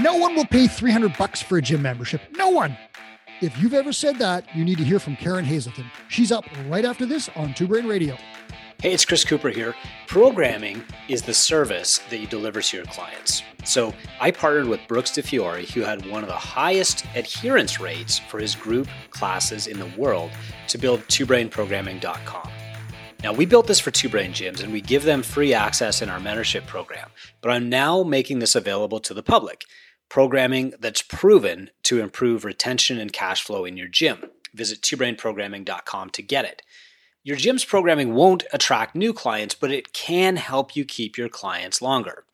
No one will pay 300 bucks for a gym membership. No one. If you've ever said that, you need to hear from Karen Hazelton. She's up right after this on Two Brain Radio. Hey, it's Chris Cooper here. Programming is the service that you deliver to your clients. So I partnered with Brooks DeFiore, who had one of the highest adherence rates for his group classes in the world, to build twobrainprogramming.com. Now, we built this for Two Brain Gyms and we give them free access in our mentorship program, but I'm now making this available to the public. Programming that's proven to improve retention and cash flow in your gym. Visit twobrainprogramming.com to get it. Your gym's programming won't attract new clients, but it can help you keep your clients longer.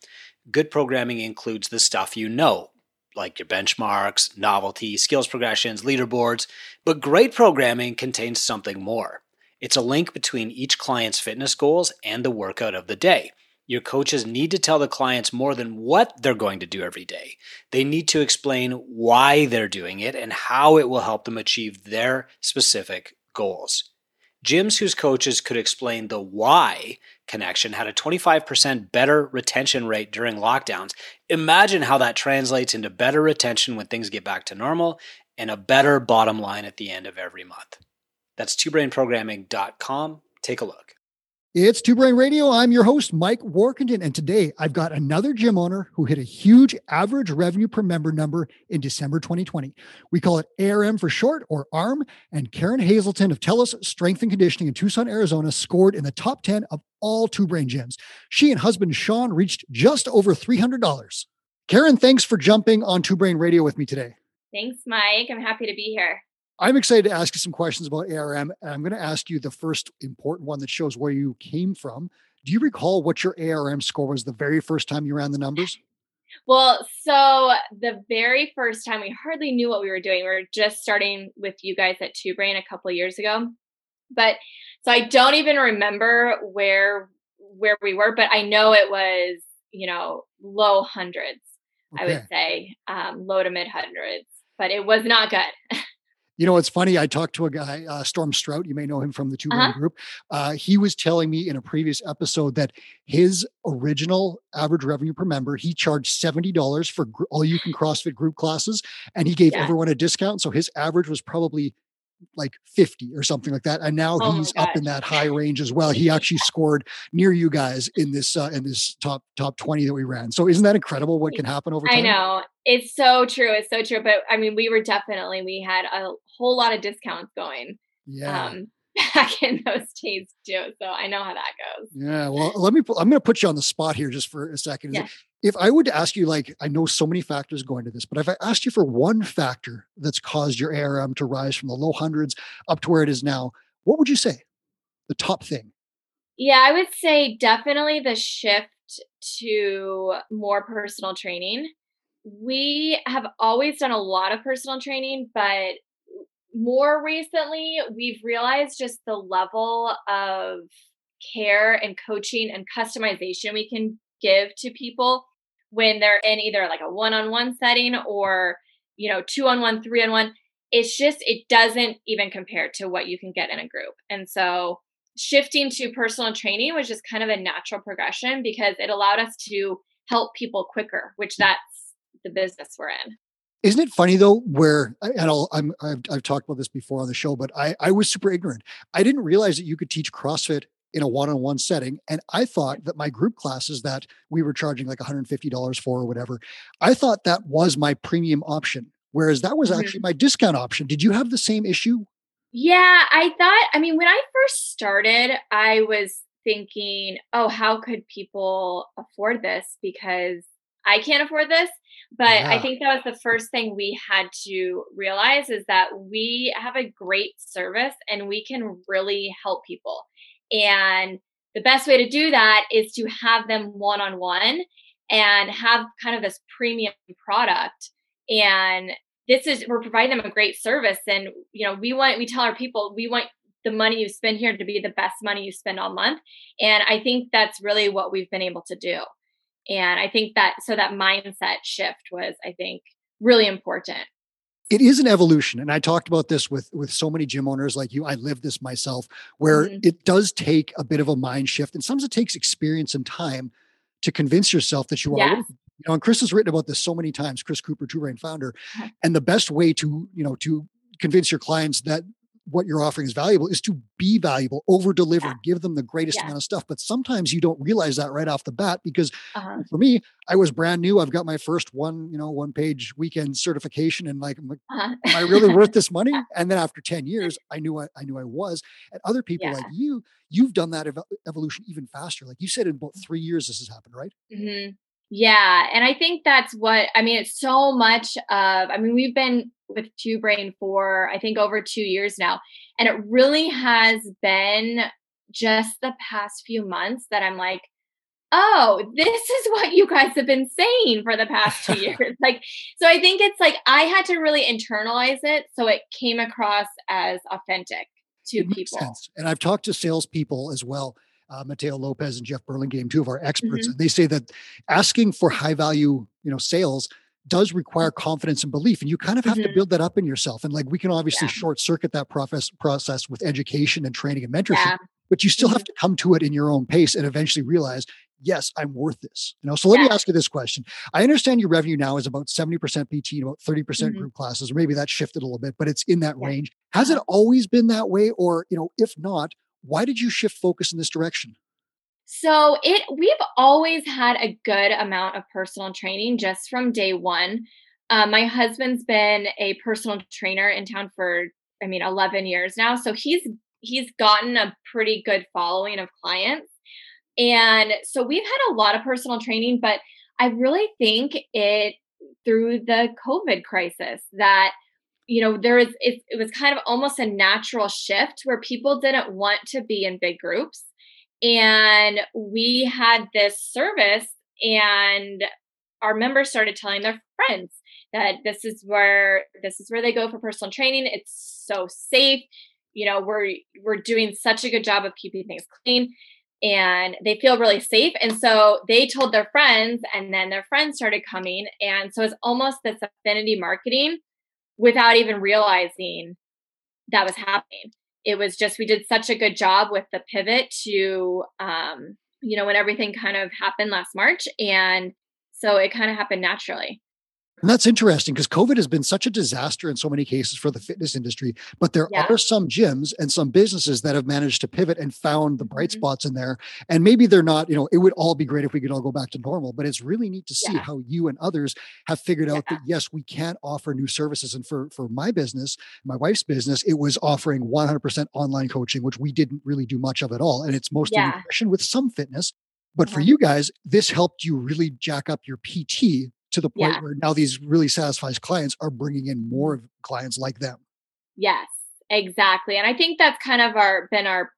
Good programming includes the stuff you know, like your benchmarks, novelty, skills progressions, leaderboards, but great programming contains something more. It's a link between each client's fitness goals and the workout of the day. Your coaches need to tell the clients more than what they're going to do every day. They need to explain why they're doing it and how it will help them achieve their specific goals. Gyms whose coaches could explain the why connection had a 25% better retention rate during lockdowns. Imagine how that translates into better retention when things get back to normal and a better bottom line at the end of every month. That's twobrainprogramming.com. Take a look. It's Two Brain Radio. I'm your host, Mike Warkentin, and today I've got another gym owner who hit a huge average revenue per member number in December 2020. We call it ARM for short or ARM, and Karen Hazelton of TELUS Strength and Conditioning in Tucson, Arizona scored in the top 10 of all Two Brain gyms. She and husband Sean reached just over $300. Karen, thanks for jumping on Two Brain Radio with me today. Thanks, Mike. I'm happy to be here. I'm excited to ask you some questions about ARM. And I'm going to ask you the first important one that shows where you came from. Do you recall what your ARM score was the very first time you ran the numbers? Well, so the very first time we hardly knew what we were doing. We were just starting with you guys at Two Brain a couple years ago. But so I don't even remember where where we were, but I know it was, you know, low hundreds, okay. I would say, um, low to mid hundreds, but it was not good. You know, it's funny. I talked to a guy, uh, Storm Strout. You may know him from the Two uh-huh. Group. Uh, he was telling me in a previous episode that his original average revenue per member, he charged seventy dollars for gr- all you can CrossFit group classes, and he gave yeah. everyone a discount. So his average was probably like 50 or something like that and now oh he's up in that high range as well. He actually scored near you guys in this uh, in this top top 20 that we ran. So isn't that incredible what can happen over time? i know. It's so true it's so true but i mean we were definitely we had a whole lot of discounts going yeah. um, back in those days too so i know how that goes. Yeah well let me i'm going to put you on the spot here just for a second. Yeah if I would ask you, like, I know so many factors go into this, but if I asked you for one factor that's caused your ARM to rise from the low hundreds up to where it is now, what would you say? The top thing? Yeah, I would say definitely the shift to more personal training. We have always done a lot of personal training, but more recently, we've realized just the level of care and coaching and customization we can give to people when they're in either like a one-on-one setting or you know two on one three on one it's just it doesn't even compare to what you can get in a group and so shifting to personal training was just kind of a natural progression because it allowed us to help people quicker which that's the business we're in isn't it funny though, where and I'll, I'm, I've, I've talked about this before on the show, but I, I was super ignorant. I didn't realize that you could teach CrossFit in a one-on-one setting and i thought that my group classes that we were charging like $150 for or whatever i thought that was my premium option whereas that was actually mm-hmm. my discount option. Did you have the same issue? Yeah i thought i mean when i first started i was thinking oh how could people afford this? Because i can't afford this. But yeah. i think that was the first thing we had to realize is that we have a great service and we can really help people and the best way to do that is to have them one on one and have kind of this premium product. And this is, we're providing them a great service. And, you know, we want, we tell our people, we want the money you spend here to be the best money you spend all month. And I think that's really what we've been able to do. And I think that, so that mindset shift was, I think, really important it is an evolution and i talked about this with with so many gym owners like you i live this myself where mm-hmm. it does take a bit of a mind shift and sometimes it takes experience and time to convince yourself that you are yes. you know and Chris has written about this so many times, Chris Cooper, Two Brain founder. And the best way to, you know, to convince your clients that what you're offering is valuable is to be valuable, over deliver, Yeah. give them the greatest Yeah. amount of stuff. But sometimes you don't realize that right off the bat because Uh-huh. for me, I was brand new. I've got my first one, you know, one page weekend certification, and like, I'm like, Uh-huh. am I really worth this money? And then after 10 years, I knew I, I knew I was. And other people Yeah. like you, you've done that ev- evolution even faster. Like you said, in about three years, this has happened, right? hmm Yeah. And I think that's what, I mean, it's so much of, I mean, we've been with Two Brain for, I think, over two years now. And it really has been just the past few months that I'm like, oh, this is what you guys have been saying for the past two years. like, so I think it's like I had to really internalize it so it came across as authentic to people. sense. And I've talked to salespeople as well, uh, Mateo Lopez and Jeff Burlingame, two of our experts, Mhm. and they say that asking for high value, you know, sales does require confidence and belief, and you kind of have to Mhm. build that up in yourself. And like we can obviously Yeah. short circuit that process process with education and training and mentorship, Yeah. but you still have Mhm. to come to it in your own pace and eventually realize, yes, I'm worth this. You know, so let me ask you this question. I understand your revenue now is about 70% PT and about 30% Mhm. group classes, or maybe that shifted a little bit, but it's in that Yeah. range. Has it Uh-huh. always been that way? Or, you know, if not, why did you shift focus in this direction? So it we've always had a good amount of personal training just from day one. Uh, my husband's been a personal trainer in town for I mean 11 years now, so he's he's gotten a pretty good following of clients. And so we've had a lot of personal training, but I really think it through the COVID crisis that you know there is it, it was kind of almost a natural shift where people didn't want to be in big groups and we had this service and our members started telling their friends that this is where this is where they go for personal training. It's so safe. You know we're we're doing such a good job of keeping things clean and they feel really safe. And so they told their friends and then their friends started coming. And so it's almost this affinity marketing without even realizing that was happening it was just we did such a good job with the pivot to um you know when everything kind of happened last march and so it kind of happened naturally And that's interesting because COVID has been such a disaster in so many cases for the fitness industry. But there Yeah. are some gyms and some businesses that have managed to pivot and found the bright Mhm. spots in there. And maybe they're not, you know, it would all be great if we could all go back to normal, but it's really neat to see Yeah. how you and others have figured out Yeah. that yes, we can offer new services. And for for my business, my wife's business, it was offering 100% online coaching, which we didn't really do much of at all. And it's mostly nutrition with some fitness. But for Uh-huh. you guys, this helped you really jack up your PT to the point Yeah. where now these really satisfied clients are bringing in more clients like them. Yes, exactly. And I think that's kind of our been our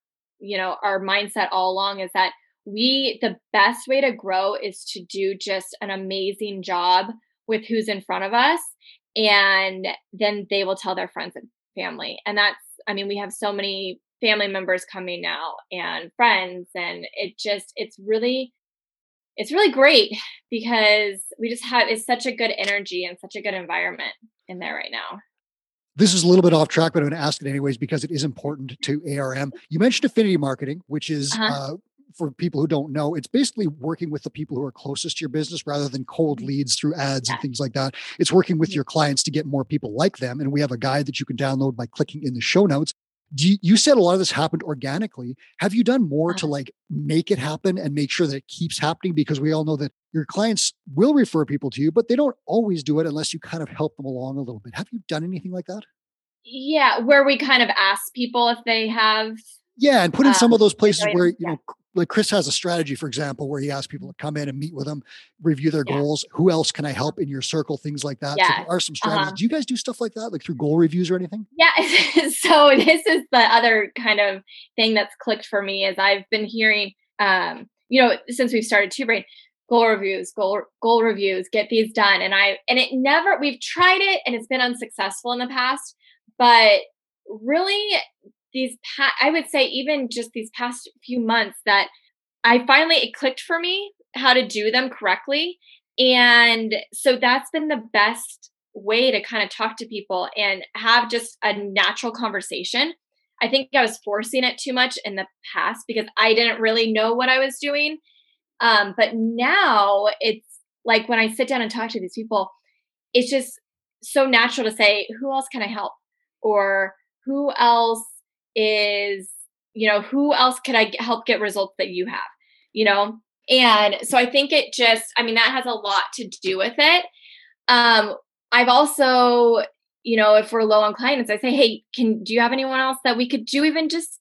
you know, our mindset all along is that we the best way to grow is to do just an amazing job with who's in front of us and then they will tell their friends and family. And that's I mean, we have so many family members coming now and friends and it just it's really it's really great because we just have it's such a good energy and such a good environment in there right now. This is a little bit off track, but I'm going to ask it anyways because it is important to ARM. You mentioned affinity marketing, which is Uh-huh. uh, for people who don't know, it's basically working with the people who are closest to your business rather than cold leads through ads and things like that. It's working with Mhm. your clients to get more people like them. And we have a guide that you can download by clicking in the show notes. Do you, you said a lot of this happened organically. Have you done more to Uh-huh. like make it happen and make sure that it keeps happening? Because we all know that your clients will refer people to you, but they don't always do it unless you kind of help them along a little bit. Have you done anything like that? Yeah, where we kind of ask people if they have Yeah, and put in some Um, of those places where you know, like Chris has a strategy, for example, where he asks people to come in and meet with him, review their Yeah. goals. Who else can I help in your circle? Things like that. So there are some strategies. uh-huh. Do you guys do stuff like that, like through goal reviews or anything? Yeah, so this is the other kind of thing that's clicked for me is I've been hearing um, you know, since we've started Two Brain, goal reviews, goal goal reviews, get these done. And I and it never we've tried it and it's been unsuccessful in the past, but really these I would say even just these past few months that I finally it clicked for me how to do them correctly. And so that's been the best way to kind of talk to people and have just a natural conversation. I think I was forcing it too much in the past because I didn't really know what I was doing. Um, but now it's like when I sit down and talk to these people, it's just so natural to say, who else can I help? Or who else is, you know, who else could I help get results that you have, you know? And so I think it just, I mean, that has a lot to do with it. Um, I've also, you know, if we're low on clients, I say, hey, can do you have anyone else that we could do even just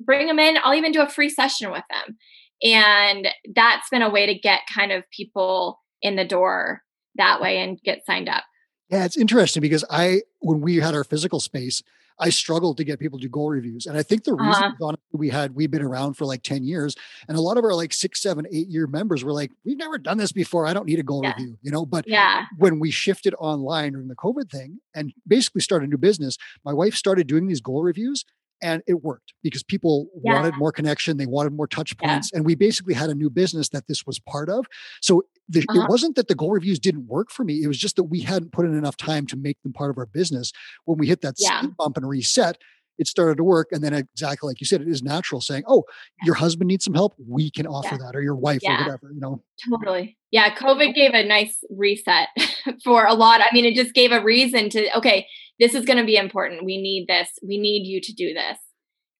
bring them in? I'll even do a free session with them. And that's been a way to get kind of people in the door that way and get signed up. Yeah, it's interesting because I, when we had our physical space, I struggled to get people to do goal reviews. And I think the reason uh-huh. we had, we've been around for like 10 years and a lot of our like six, seven, eight year members were like, we've never done this before. I don't need a goal yeah. review, you know? But yeah. when we shifted online during the COVID thing and basically started a new business, my wife started doing these goal reviews and it worked because people yeah. wanted more connection they wanted more touch points yeah. and we basically had a new business that this was part of so the, uh-huh. it wasn't that the goal reviews didn't work for me it was just that we hadn't put in enough time to make them part of our business when we hit that yeah. speed bump and reset it started to work and then exactly like you said it is natural saying oh your husband needs some help we can offer that or your wife or whatever you know totally yeah covid gave a nice reset for a lot i mean it just gave a reason to okay this is going to be important. We need this. We need you to do this.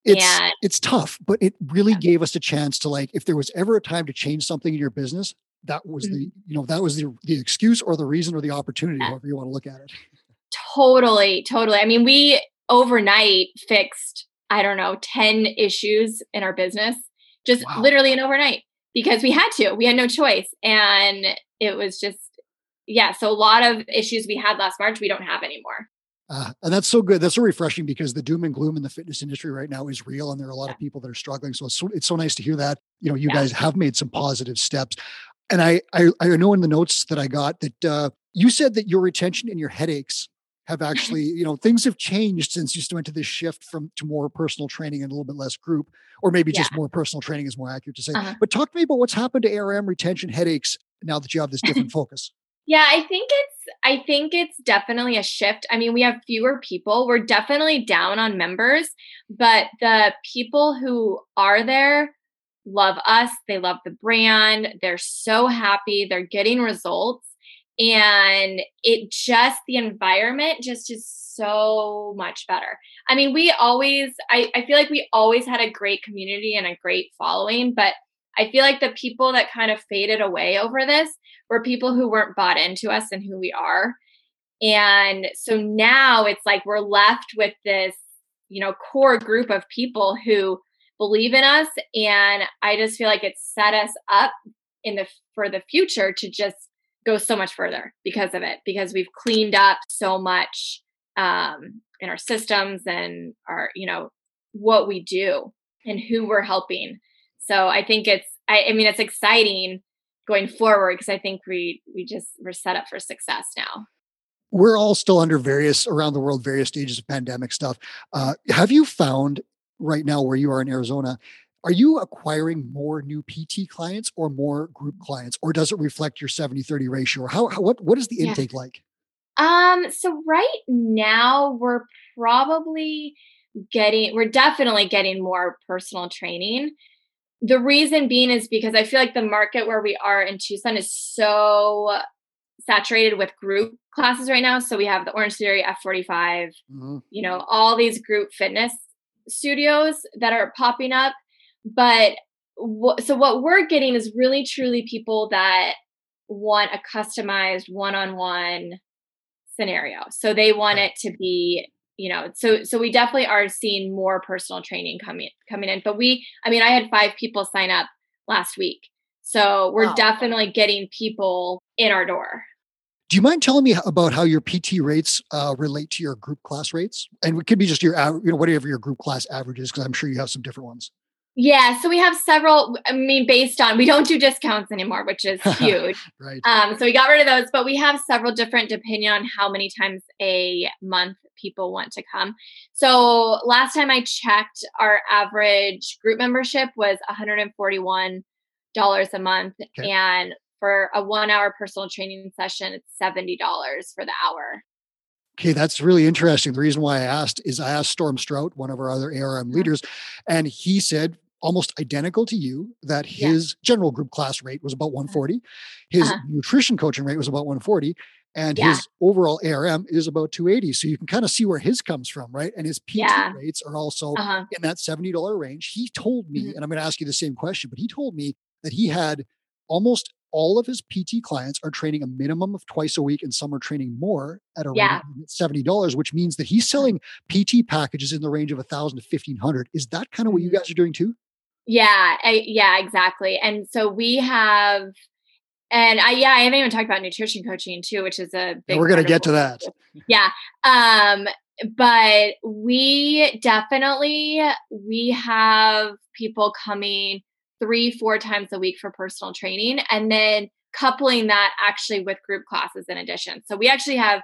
It's and, it's tough, but it really yeah. gave us a chance to like if there was ever a time to change something in your business, that was mm-hmm. the you know that was the the excuse or the reason or the opportunity, yeah. however you want to look at it. Totally, totally. I mean, we overnight fixed I don't know 10 issues in our business just wow. literally an overnight because we had to. We had no choice and it was just yeah, so a lot of issues we had last March we don't have anymore. Uh, and that's so good. That's so refreshing because the doom and gloom in the fitness industry right now is real, and there are a lot yeah. of people that are struggling. So it's so, it's so nice to hear that you know you yeah. guys have made some positive steps. And I, I I know in the notes that I got that uh, you said that your retention and your headaches have actually you know things have changed since you went to this shift from to more personal training and a little bit less group, or maybe yeah. just more personal training is more accurate to say. Uh-huh. But talk to me about what's happened to ARM retention headaches now that you have this different focus. Yeah, I think it's I think it's definitely a shift. I mean, we have fewer people. We're definitely down on members, but the people who are there love us. They love the brand. They're so happy. They're getting results. And it just the environment just is so much better. I mean, we always I, I feel like we always had a great community and a great following, but I feel like the people that kind of faded away over this were people who weren't bought into us and who we are. And so now it's like we're left with this, you know, core group of people who believe in us. And I just feel like it's set us up in the for the future to just go so much further because of it, because we've cleaned up so much um, in our systems and our, you know, what we do and who we're helping. So I think it's, I, I mean, it's exciting going forward because I think we we just we're set up for success now. We're all still under various around the world, various stages of pandemic stuff. Uh, have you found right now where you are in Arizona? Are you acquiring more new PT clients or more group clients, or does it reflect your 70 30 ratio? Or how, how what what is the intake yeah. like? Um, so right now we're probably getting we're definitely getting more personal training the reason being is because I feel like the market where we are in Tucson is so saturated with group classes right now. So we have the Orange Theory, F45, mm-hmm. you know, all these group fitness studios that are popping up. But so what we're getting is really truly people that want a customized one on one scenario. So they want it to be you know so so we definitely are seeing more personal training coming coming in but we i mean i had five people sign up last week so we're wow. definitely getting people in our door do you mind telling me about how your pt rates uh, relate to your group class rates and it could be just your you know whatever your group class average is because i'm sure you have some different ones yeah, so we have several. I mean, based on we don't do discounts anymore, which is huge. right. Um, so we got rid of those, but we have several different depending on how many times a month people want to come. So last time I checked, our average group membership was $141 a month, okay. and for a one-hour personal training session, it's $70 for the hour. Okay, that's really interesting. The reason why I asked is I asked Storm Strout, one of our other ARM leaders, and he said almost identical to you that his yeah. general group class rate was about 140 uh-huh. his uh-huh. nutrition coaching rate was about 140 and yeah. his overall ARM is about 280 so you can kind of see where his comes from right and his PT yeah. rates are also uh-huh. in that $70 range he told me mm-hmm. and I'm going to ask you the same question but he told me that he had almost all of his PT clients are training a minimum of twice a week, and some are training more at a yeah. seventy dollars, which means that he's selling PT packages in the range of a thousand to fifteen hundred. Is that kind of what you mm-hmm. guys are doing too? Yeah, I, yeah, exactly. And so we have, and I yeah, I haven't even talked about nutrition coaching too, which is a big. Yeah, we're gonna get to that. Yeah, um, but we definitely we have people coming three, four times a week for personal training, and then coupling that actually with group classes in addition. So we actually have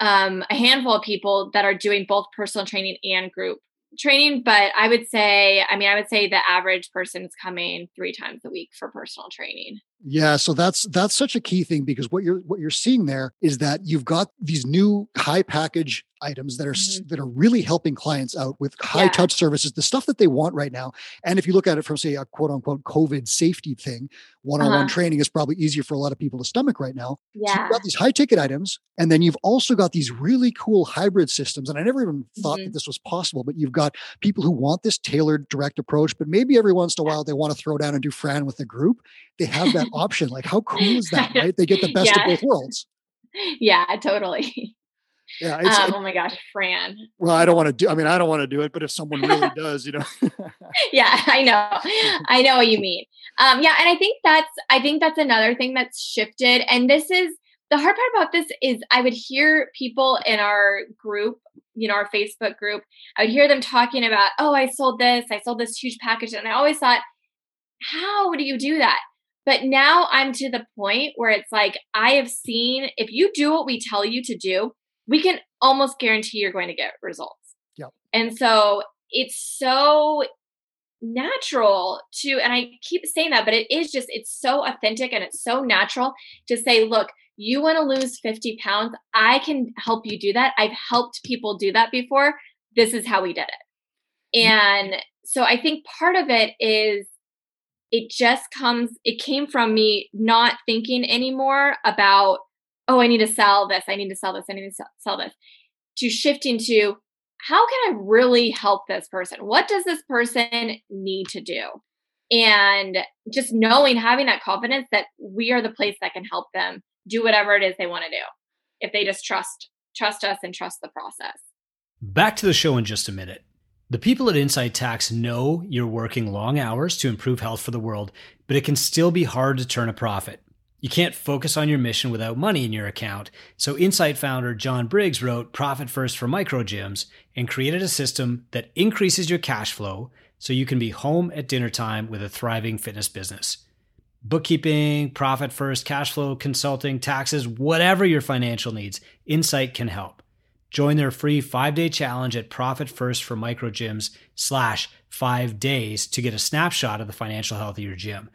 um, a handful of people that are doing both personal training and group training but i would say i mean i would say the average person's coming three times a week for personal training yeah, so that's that's such a key thing because what you're what you're seeing there is that you've got these new high package items that are mm-hmm. that are really helping clients out with high yeah. touch services, the stuff that they want right now. And if you look at it from say a quote unquote COVID safety thing, one-on-one uh-huh. training is probably easier for a lot of people to stomach right now. Yeah. So you've got these high ticket items, and then you've also got these really cool hybrid systems. And I never even thought mm-hmm. that this was possible, but you've got people who want this tailored direct approach, but maybe every once in a while they want to throw down and do Fran with a group. They have that option. Like, how cool is that, right? They get the best yeah. of both worlds. Yeah, totally. Yeah. Um, oh my gosh, Fran. Well, I don't want to do. I mean, I don't want to do it, but if someone really does, you know. yeah, I know. I know what you mean. Um, yeah, and I think that's. I think that's another thing that's shifted. And this is the hard part about this is I would hear people in our group, you know, our Facebook group. I would hear them talking about, oh, I sold this. I sold this huge package, and I always thought, how do you do that? But now I'm to the point where it's like, I have seen if you do what we tell you to do, we can almost guarantee you're going to get results. Yep. And so it's so natural to, and I keep saying that, but it is just, it's so authentic and it's so natural to say, look, you want to lose 50 pounds. I can help you do that. I've helped people do that before. This is how we did it. Mm-hmm. And so I think part of it is it just comes it came from me not thinking anymore about oh i need to sell this i need to sell this i need to sell this to shifting to how can i really help this person? What does this person need to do? And just knowing having that confidence that we are the place that can help them do whatever it is they want to do if they just trust trust us and trust the process. Back to the show in just a minute. The people at Insight Tax know you're working long hours to improve health for the world, but it can still be hard to turn a profit. You can't focus on your mission without money in your account. So, Insight founder John Briggs wrote Profit First for Micro Gyms and created a system that increases your cash flow so you can be home at dinner time with a thriving fitness business. Bookkeeping, profit first, cash flow, consulting, taxes, whatever your financial needs, Insight can help. Join their free five-day challenge at Profit First for Micro Gyms slash five days to get a snapshot of the financial health of your gym.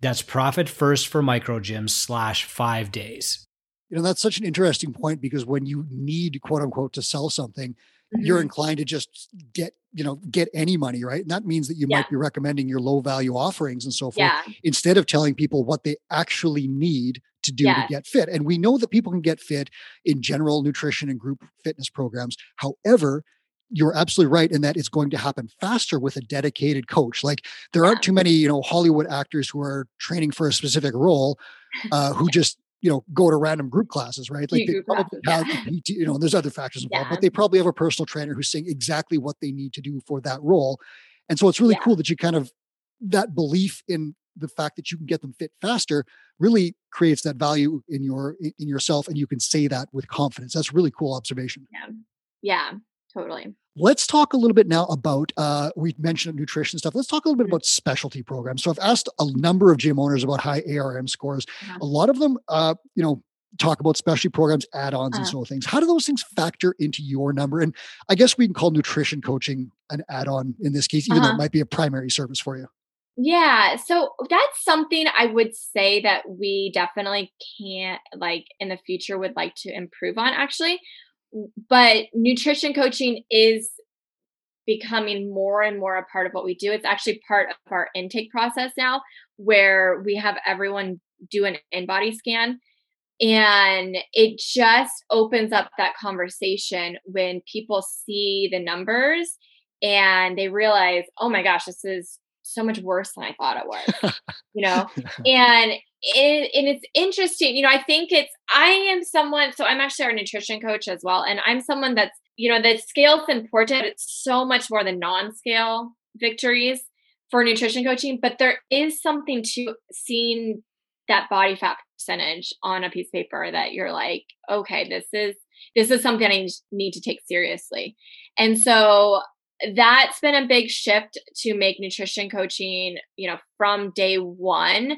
That's Profit First for Micro Gyms slash five days. You know, that's such an interesting point because when you need quote unquote to sell something, mm-hmm. you're inclined to just get, you know, get any money, right? And that means that you yeah. might be recommending your low value offerings and so forth yeah. instead of telling people what they actually need to do yeah. to get fit. And we know that people can get fit in general nutrition and group fitness programs. However, you're absolutely right in that it's going to happen faster with a dedicated coach. Like there aren't too many, you know, Hollywood actors who are training for a specific role uh, who just you know go to random group classes right? Like they probably have PT, you know and there's other factors involved yeah. but they probably have a personal trainer who's saying exactly what they need to do for that role. And so it's really yeah. cool that you kind of that belief in the fact that you can get them fit faster really creates that value in your in yourself and you can say that with confidence. That's really cool observation. Yeah. Yeah totally let's talk a little bit now about uh, we mentioned nutrition stuff let's talk a little bit mm-hmm. about specialty programs so i've asked a number of gym owners about high arm scores yeah. a lot of them uh, you know talk about specialty programs add-ons uh and uh-huh. so things how do those things factor into your number and i guess we can call nutrition coaching an add-on in this case even uh-huh. though it uh-huh. might be a primary service for you yeah, so that's something I would say that we definitely can't like in the future would like to improve on actually. But nutrition coaching is becoming more and more a part of what we do. It's actually part of our intake process now, where we have everyone do an InBody scan. And it just opens up that conversation when people see the numbers and they realize, oh my gosh, this is so much worse than I thought it was, you know? and and it's interesting, you know, I think it's, I am someone, so I'm actually our nutrition coach as well. And I'm someone that's, you know, the scale is important. It's so much more than non scale victories for nutrition coaching, but there is something to seeing that body fat percentage on a piece of paper that you're like, okay, this is, this is something I need to take seriously. And so that's been a big shift to make nutrition coaching, you know, from day one.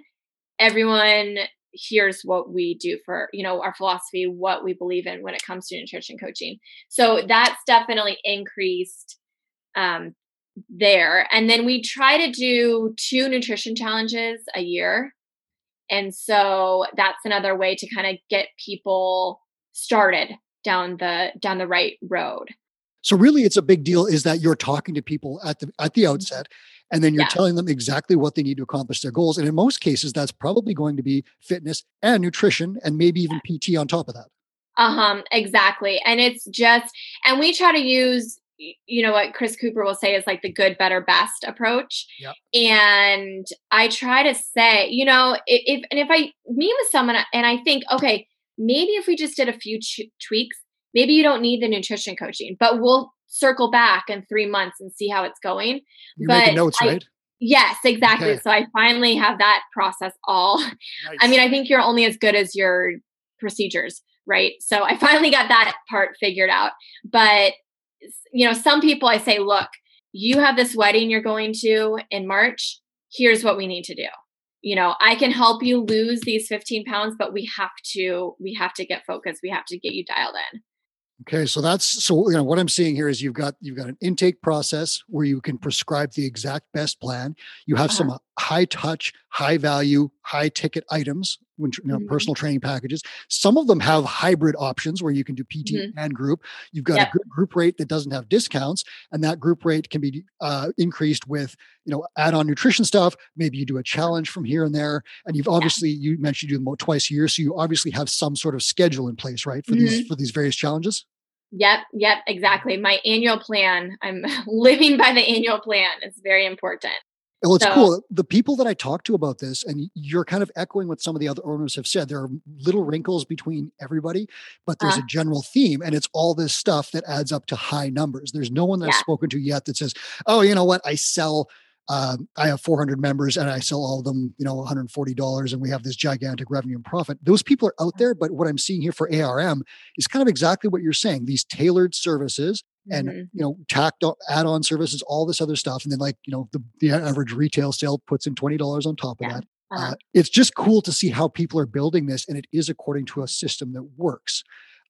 Everyone hears what we do for, you know, our philosophy, what we believe in when it comes to nutrition coaching. So that's definitely increased um, there. And then we try to do two nutrition challenges a year. And so that's another way to kind of get people started down the down the right road. So really it's a big deal is that you're talking to people at the at the outset and then you're yeah. telling them exactly what they need to accomplish their goals and in most cases that's probably going to be fitness and nutrition and maybe even PT on top of that. Uh-huh, exactly. And it's just and we try to use you know what Chris Cooper will say is like the good, better, best approach. Yep. And I try to say, you know, if and if I meet with someone and I think, okay, maybe if we just did a few ch- tweaks, maybe you don't need the nutrition coaching, but we'll circle back in three months and see how it's going. You're but notes, I, right? Yes, exactly. Okay. So I finally have that process all. Nice. I mean, I think you're only as good as your procedures, right? So I finally got that part figured out. But you know, some people I say, look, you have this wedding you're going to in March. Here's what we need to do you know i can help you lose these 15 pounds but we have to we have to get focused we have to get you dialed in Okay, so that's so you know what I'm seeing here is you've got you've got an intake process where you can prescribe the exact best plan. You have uh-huh. some uh, high touch, high value, high ticket items, you know, mm-hmm. personal training packages. Some of them have hybrid options where you can do PT mm-hmm. and group. You've got yep. a good group rate that doesn't have discounts, and that group rate can be uh, increased with you know add-on nutrition stuff. Maybe you do a challenge from here and there, and you've obviously yeah. you mentioned you do them twice a year, so you obviously have some sort of schedule in place, right, for mm-hmm. these for these various challenges. Yep, yep, exactly. My annual plan. I'm living by the annual plan. It's very important. Well, it's so, cool. The people that I talk to about this, and you're kind of echoing what some of the other owners have said. There are little wrinkles between everybody, but there's uh, a general theme, and it's all this stuff that adds up to high numbers. There's no one that yeah. I've spoken to yet that says, "Oh, you know what? I sell um, I have 400 members and I sell all of them, you know, $140 and we have this gigantic revenue and profit. Those people are out there, but what I'm seeing here for ARM is kind of exactly what you're saying. These tailored services and mm-hmm. you know, tacked add-on services, all this other stuff, and then like you know, the, the average retail sale puts in twenty dollars on top of that. Uh-huh. Uh, it's just cool to see how people are building this, and it is according to a system that works.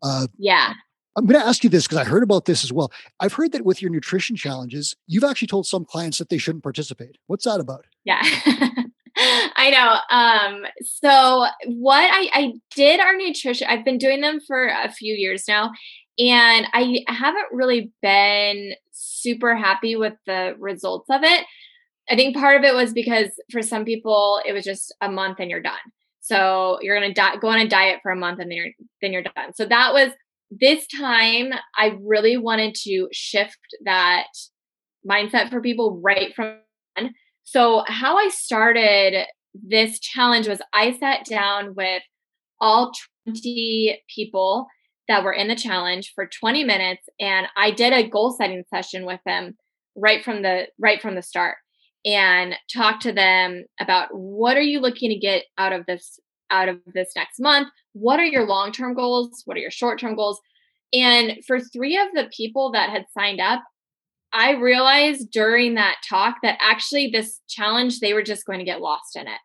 Uh, yeah, I'm going to ask you this because I heard about this as well. I've heard that with your nutrition challenges, you've actually told some clients that they shouldn't participate. What's that about? Yeah. I know. Um, so what I, I did our nutrition, I've been doing them for a few years now, and I haven't really been super happy with the results of it. I think part of it was because for some people it was just a month and you're done. So you're gonna di- go on a diet for a month and then you're then you're done. So that was this time I really wanted to shift that mindset for people right from so how I started this challenge was I sat down with all 20 people that were in the challenge for 20 minutes and I did a goal setting session with them right from the right from the start and talked to them about what are you looking to get out of this out of this next month? What are your long term goals? What are your short term goals? And for three of the people that had signed up, I realized during that talk that actually this challenge, they were just going to get lost in it.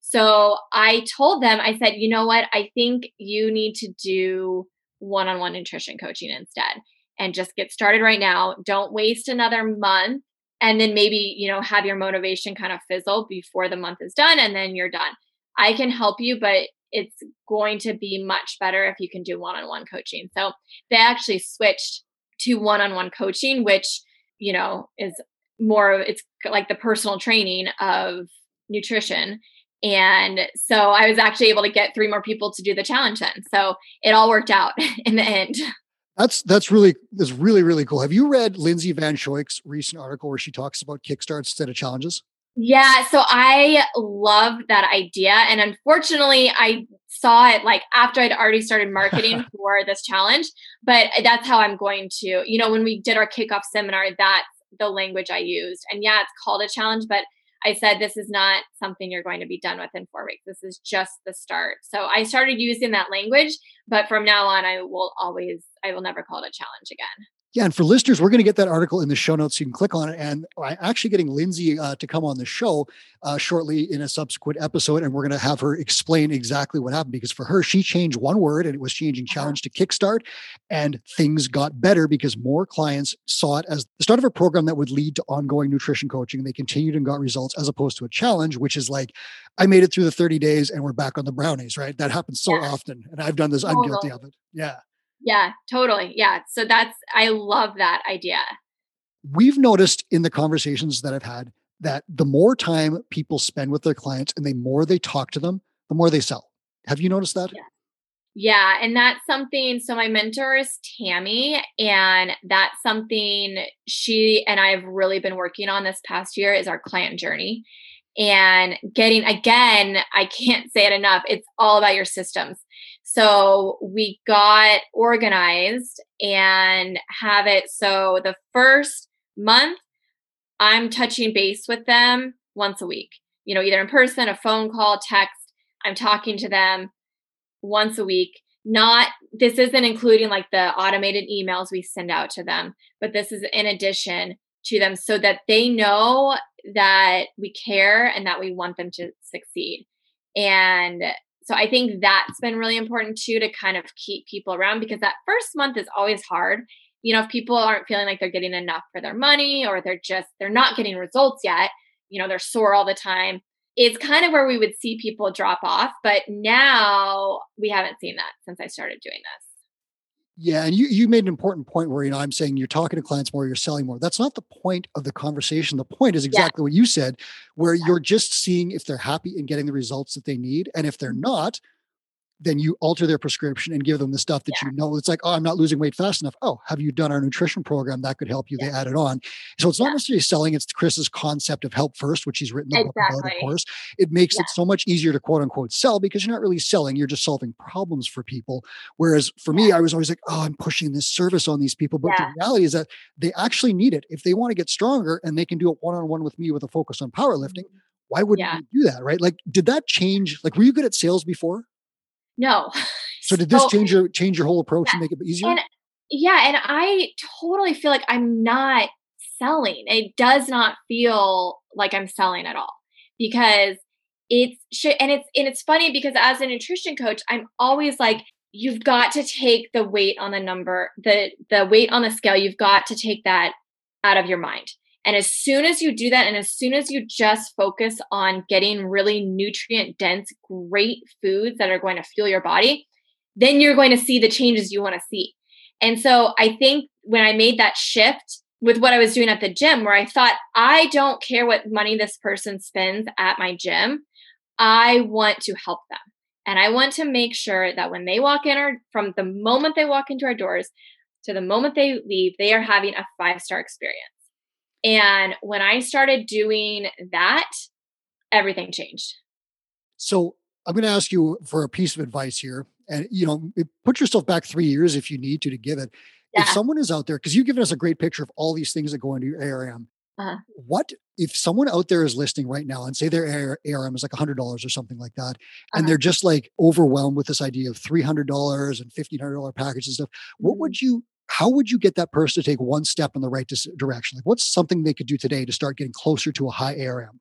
So I told them, I said, you know what? I think you need to do one on one nutrition coaching instead and just get started right now. Don't waste another month and then maybe, you know, have your motivation kind of fizzle before the month is done and then you're done. I can help you, but it's going to be much better if you can do one on one coaching. So they actually switched to one on one coaching, which you know, is more it's like the personal training of nutrition. And so I was actually able to get three more people to do the challenge then. So it all worked out in the end. That's that's really that's really really cool. Have you read Lindsay Van Sickle's recent article where she talks about kickstarts instead of challenges? Yeah, so I love that idea, and unfortunately, I saw it like after I'd already started marketing for this challenge. But that's how I'm going to, you know, when we did our kickoff seminar, that's the language I used, and yeah, it's called a challenge, but I said, this is not something you're going to be done with in four weeks. This is just the start. So I started using that language, but from now on, I will always, I will never call it a challenge again. Yeah, and for listeners, we're going to get that article in the show notes. You can click on it. And I'm actually getting Lindsay uh, to come on the show uh, shortly in a subsequent episode, and we're going to have her explain exactly what happened. Because for her, she changed one word, and it was changing uh-huh. challenge to kickstart, and things got better because more clients saw it as the start of a program that would lead to ongoing nutrition coaching. And they continued and got results, as opposed to a challenge, which is like, I made it through the 30 days, and we're back on the brownies. Right? That happens so yeah. often, and I've done this. I'm guilty of it. Yeah. Yeah, totally. Yeah. So that's, I love that idea. We've noticed in the conversations that I've had that the more time people spend with their clients and the more they talk to them, the more they sell. Have you noticed that? Yeah. Yeah, and that's something. So, my mentor is Tammy, and that's something she and I have really been working on this past year is our client journey and getting again, I can't say it enough. It's all about your systems. So we got organized and have it so the first month I'm touching base with them once a week. You know, either in person, a phone call, text. I'm talking to them once a week. Not this isn't including like the automated emails we send out to them, but this is in addition to them so that they know that we care and that we want them to succeed. And so I think that's been really important too to kind of keep people around because that first month is always hard. You know, if people aren't feeling like they're getting enough for their money or they're just they're not getting results yet, you know, they're sore all the time. It's kind of where we would see people drop off, but now we haven't seen that since I started doing this. Yeah, and you you made an important point where you know I'm saying you're talking to clients more, you're selling more. That's not the point of the conversation. The point is exactly yeah. what you said, where yeah. you're just seeing if they're happy and getting the results that they need, and if they're not, then you alter their prescription and give them the stuff that yeah. you know. It's like, oh, I'm not losing weight fast enough. Oh, have you done our nutrition program? That could help you. Yeah. They add it on. So it's not yeah. necessarily selling. It's Chris's concept of help first, which he's written exactly. about, of course. It makes it so much easier to quote unquote sell because you're not really selling. You're just solving problems for people. Whereas for me, I was always like, oh, I'm pushing this service on these people. But the reality is that they actually need it. If they want to get stronger and they can do it one-on-one with me with a focus on powerlifting, mm-hmm. why wouldn't you do that? Right. Like, did that change? Like, were you good at sales before? No. So did this so, change your change your whole approach yeah. and make it easier? And, yeah, and I totally feel like I'm not selling. It does not feel like I'm selling at all because it's and it's and it's funny because as a nutrition coach, I'm always like you've got to take the weight on the number, the the weight on the scale, you've got to take that out of your mind. And as soon as you do that, and as soon as you just focus on getting really nutrient dense, great foods that are going to fuel your body, then you're going to see the changes you want to see. And so I think when I made that shift with what I was doing at the gym, where I thought, I don't care what money this person spends at my gym, I want to help them. And I want to make sure that when they walk in, or from the moment they walk into our doors to the moment they leave, they are having a five star experience. And when I started doing that, everything changed. So I'm going to ask you for a piece of advice here. And, you know, put yourself back three years if you need to to give it. Yeah. If someone is out there, because you've given us a great picture of all these things that go into your ARM, uh-huh. what if someone out there is listening right now and say their ARM is like $100 or something like that, and uh-huh. they're just like overwhelmed with this idea of $300 and $1,500 packages and stuff, mm-hmm. what would you how would you get that person to take one step in the right direction? Like, what's something they could do today to start getting closer to a high ARM?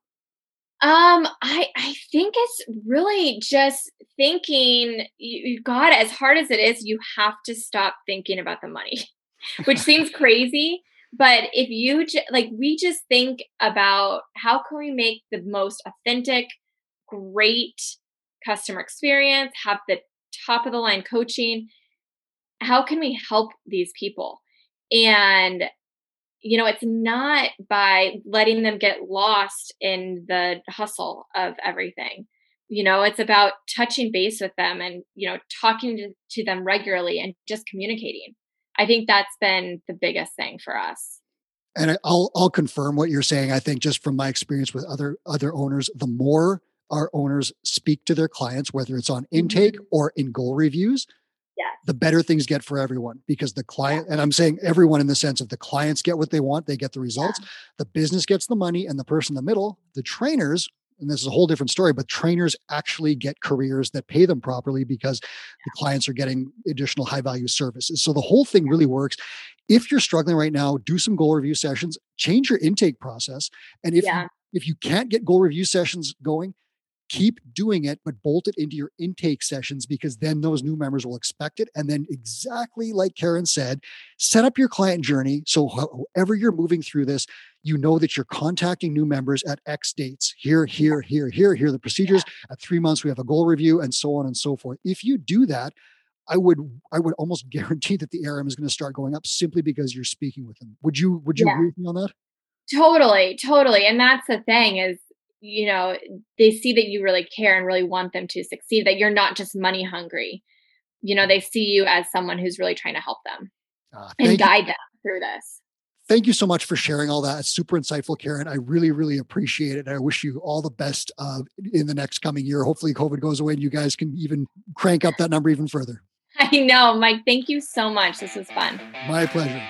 Um, I I think it's really just thinking. You, you got as hard as it is, you have to stop thinking about the money, which seems crazy. But if you j- like, we just think about how can we make the most authentic, great customer experience, have the top of the line coaching, how can we help these people? And you know, it's not by letting them get lost in the hustle of everything. You know, it's about touching base with them and, you know, talking to, to them regularly and just communicating. I think that's been the biggest thing for us. And I'll I'll confirm what you're saying. I think just from my experience with other other owners, the more our owners speak to their clients, whether it's on intake mm-hmm. or in goal reviews, the better things get for everyone because the client, and I'm saying everyone in the sense of the clients get what they want, they get the results, yeah. the business gets the money, and the person in the middle, the trainers, and this is a whole different story, but trainers actually get careers that pay them properly because the clients are getting additional high value services. So the whole thing really works. If you're struggling right now, do some goal review sessions, change your intake process. And if yeah. you, if you can't get goal review sessions going, keep doing it, but bolt it into your intake sessions because then those new members will expect it. And then, exactly like Karen said, set up your client journey. So, however you're moving through this, you know that you're contacting new members at X dates here, here, here, here, here, the procedures. At three months, we have a goal review and so on and so forth. If you do that, I would I would almost guarantee that the ARM is going to start going up simply because you're speaking with them. Would you would you yeah. agree with me on that? Totally, totally. And that's the thing is you know, they see that you really care and really want them to succeed, that you're not just money hungry. You know, they see you as someone who's really trying to help them uh, and guide you. them through this. Thank you so much for sharing all that. It's super insightful, Karen. I really, really appreciate it. I wish you all the best uh, in the next coming year. Hopefully, COVID goes away and you guys can even crank up that number even further. I know, Mike. Thank you so much. This was fun. My pleasure.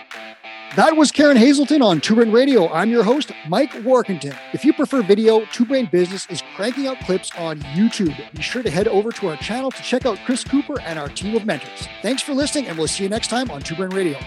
That was Karen Hazelton on Two Brain Radio. I'm your host, Mike Warkentin. If you prefer video, Two Brain Business is cranking out clips on YouTube. Be sure to head over to our channel to check out Chris Cooper and our team of mentors. Thanks for listening, and we'll see you next time on Two Brain Radio.